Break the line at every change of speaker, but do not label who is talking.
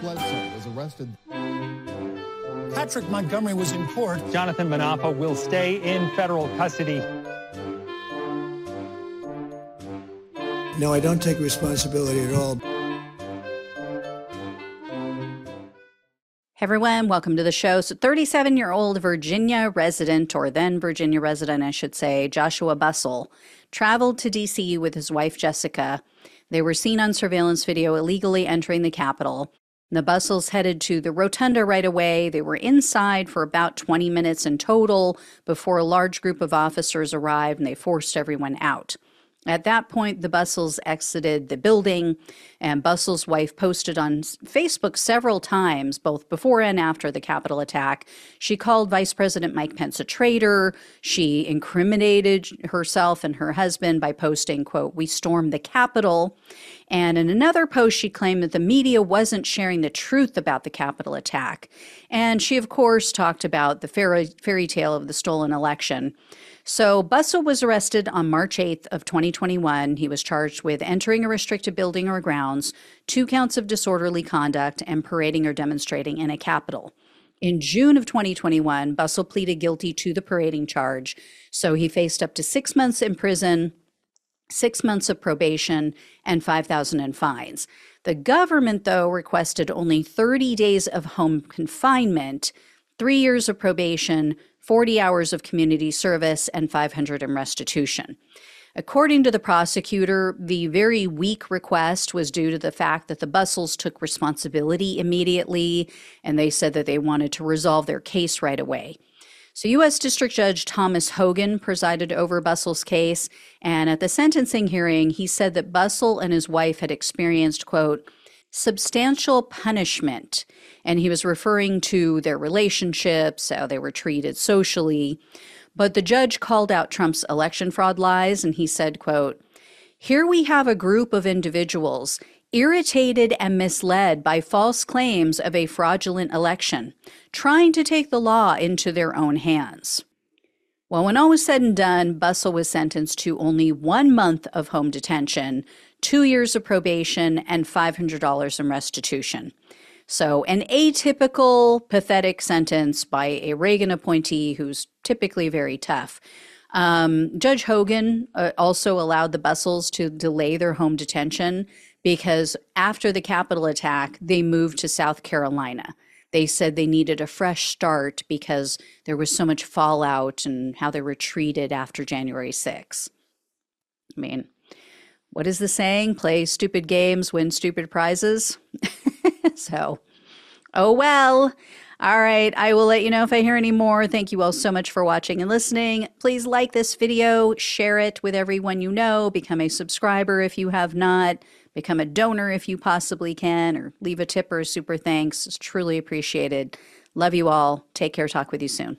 Bledsoe was arrested.
Patrick Montgomery was in court.
Jonathan Manapa will stay in federal custody.
No, I don't take responsibility at all.
Hey everyone, welcome to the show. So, 37 year old Virginia resident, or then Virginia resident, I should say, Joshua Bustle, traveled to DC with his wife Jessica. They were seen on surveillance video illegally entering the Capitol. The bustles headed to the rotunda right away. They were inside for about 20 minutes in total before a large group of officers arrived and they forced everyone out. At that point, the Bustles exited the building, and Bustle's wife posted on Facebook several times, both before and after the Capitol attack. She called Vice President Mike Pence a traitor. She incriminated herself and her husband by posting, quote, We stormed the Capitol. And in another post, she claimed that the media wasn't sharing the truth about the Capitol attack. And she, of course, talked about the fairy, fairy tale of the stolen election. So Bustle was arrested on March 8th of 2021. He was charged with entering a restricted building or grounds, two counts of disorderly conduct, and parading or demonstrating in a capitol. In June of 2021, Bustle pleaded guilty to the parading charge, so he faced up to six months in prison, six months of probation, and 5,000 in fines. The government, though, requested only 30 days of home confinement, three years of probation, 40 hours of community service, and 500 in restitution. According to the prosecutor, the very weak request was due to the fact that the Bustles took responsibility immediately, and they said that they wanted to resolve their case right away. So, U.S. District Judge Thomas Hogan presided over Bustle's case, and at the sentencing hearing, he said that Bustle and his wife had experienced, quote, substantial punishment. And he was referring to their relationships, how they were treated socially. But the judge called out Trump's election fraud lies and he said, quote, Here we have a group of individuals irritated and misled by false claims of a fraudulent election, trying to take the law into their own hands. Well, when all was said and done, Bustle was sentenced to only one month of home detention, two years of probation, and $500 in restitution. So, an atypical, pathetic sentence by a Reagan appointee who's typically very tough. Um, Judge Hogan uh, also allowed the Bustles to delay their home detention because after the Capitol attack, they moved to South Carolina. They said they needed a fresh start because there was so much fallout and how they were treated after January 6. I mean, what is the saying? Play stupid games, win stupid prizes. so, oh well. All right, I will let you know if I hear any more. Thank you all so much for watching and listening. Please like this video, share it with everyone you know, become a subscriber if you have not, become a donor if you possibly can, or leave a tip or a super thanks. It's truly appreciated. Love you all. Take care. Talk with you soon.